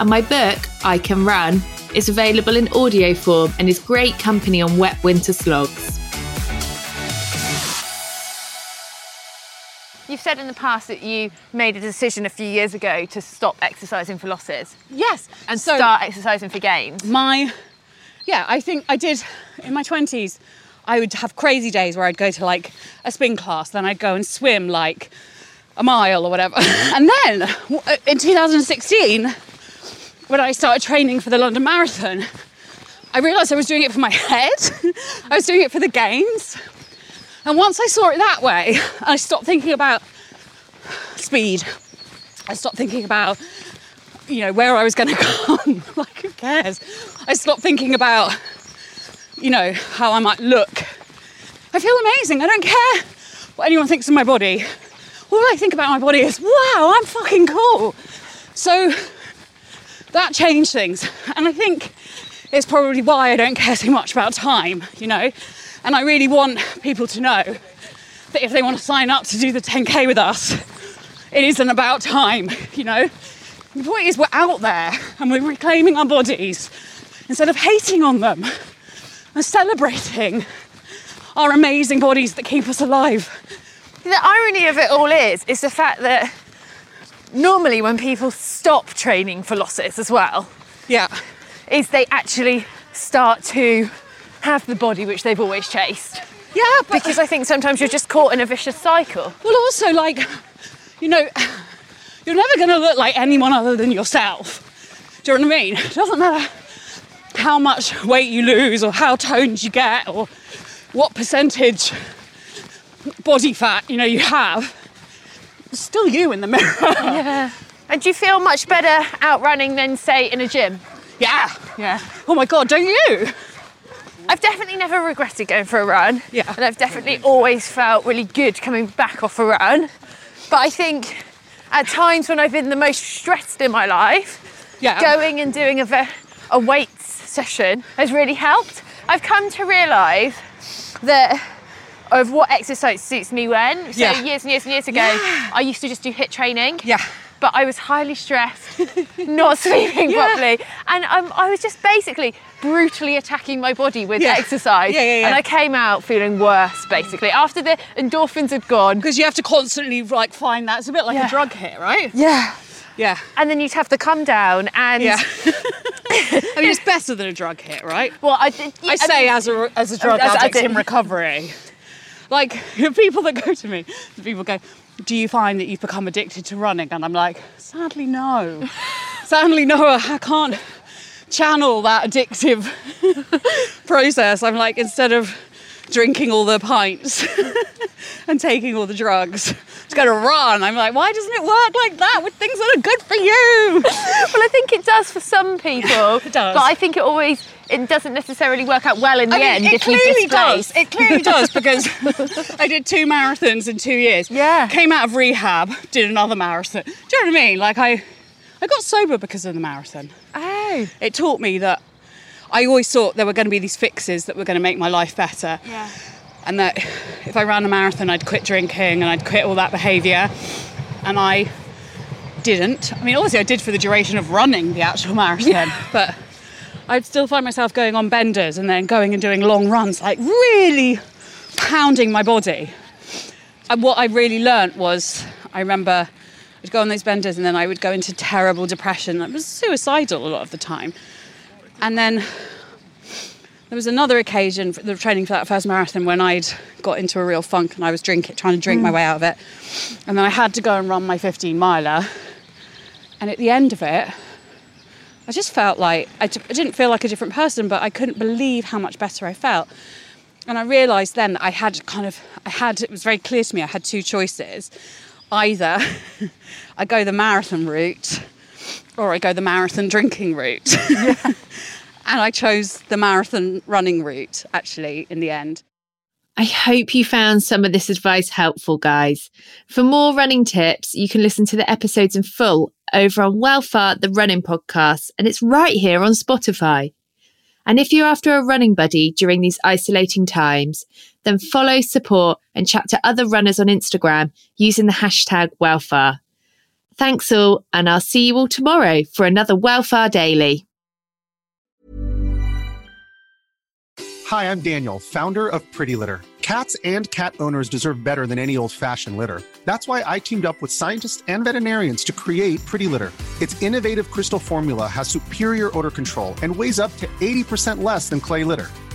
And my book, I Can Run, is available in audio form and is great company on wet winter slogs. You've said in the past that you made a decision a few years ago to stop exercising for losses Yes. and so start exercising for gains. my yeah, I think I did in my 20s. I would have crazy days where I'd go to like a spin class, then I'd go and swim like a mile or whatever. and then uh, in 2016, when I started training for the London Marathon, I realised I was doing it for my head. I was doing it for the gains. And once I saw it that way, I stopped thinking about speed. I stopped thinking about you know, where I was going to come. like, who cares? I stopped thinking about, you know, how I might look. I feel amazing. I don't care what anyone thinks of my body. All I think about my body is, wow, I'm fucking cool. So that changed things. And I think it's probably why I don't care so much about time, you know. And I really want people to know that if they want to sign up to do the 10K with us, it isn't about time, you know. The point is, we're out there and we're reclaiming our bodies instead of hating on them and celebrating our amazing bodies that keep us alive. The irony of it all is, is the fact that normally when people stop training for losses as well, Yeah. is they actually start to have the body which they've always chased. Yeah, but Because I think sometimes you're just caught in a vicious cycle. well, also, like, you know, you're never going to look like anyone other than yourself. Do you know what I mean? It doesn't matter how much weight you lose or how toned you get or what percentage body fat you know you have. It's still you in the mirror. Yeah. And do you feel much better out running than, say, in a gym? Yeah. Yeah. Oh my god, don't you? I've definitely never regretted going for a run. Yeah. And I've definitely always felt really good coming back off a run. But I think at times when I've been the most stressed in my life, Yeah. going and doing a, ve- a weights session has really helped. I've come to realise that of what exercise suits me when. So Yeah. years and years and years ago, I used to just do HIIT training. Yeah. But I was highly stressed, not sleeping Yeah. properly, and um, I was just basically brutally attacking my body with Yeah. exercise. Yeah, yeah, yeah. And I came out feeling worse, basically. After the endorphins had gone. Because you have to constantly like find that. It's a bit like Yeah. a drug hit, right? Yeah. Yeah. And then you'd have to come down and. Yeah. I mean, it's better than a drug hit, right? Well, I did. I say mean, as a as a drug addict in recovery. Like people that go to me, the people go, "Do you find that you've become addicted to running?" And I'm like, "Sadly, no. Sadly, no. I can't channel that addictive process. I'm like, instead of drinking all the pints and taking all the drugs, just going to run. I'm like, why doesn't it work like that with things that are good for you? Well, I think it does for some people. It does. But I think it always. It doesn't necessarily work out well in the I mean, end it clearly does. It clearly does because I did two marathons in two years. Yeah. Came out of rehab, did another marathon. Do you know what I mean? Like I, I got sober because of the marathon. Oh. It taught me that I always thought there were going to be these fixes that were going to make my life better, Yeah. and that if I ran a marathon, I'd quit drinking and I'd quit all that behaviour, and I didn't. I mean, obviously, I did for the duration of running the actual marathon, but I'd still find myself going on benders and then going and doing long runs, like really pounding my body. And what I really learnt was, I remember I'd go on those benders and then I would go into terrible depression. I was suicidal a lot of the time. And then there was another occasion for the training for that first marathon when I'd got into a real funk and I was drinking, trying to drink my mm. way out of it. And then I had to go and run my 15 miler. And at the end of it, I just felt like I d- I didn't feel like a different person, but I couldn't believe how much better I felt. And I realised then that I had kind of, I had, it was very clear to me, I had two choices. Either I go the marathon route or I go the marathon drinking route. and I chose the marathon running route actually in the end. I hope you found some of this advice helpful, guys. For more running tips, you can listen to the episodes in full over on Wellfar, the running podcast, and it's right here on Spotify. And if you're after a running buddy during these isolating times, then follow, support, and chat to other runners on Instagram using the hashtag Wellfar. Thanks all, and I'll see you all tomorrow for another Wellfar Daily. Hi, I'm Daniel, founder of Pretty Litter. Cats and cat owners deserve better than any old fashioned litter. That's why I teamed up with scientists and veterinarians to create Pretty Litter. Its innovative crystal formula has superior odor control and weighs up to 80% less than clay litter.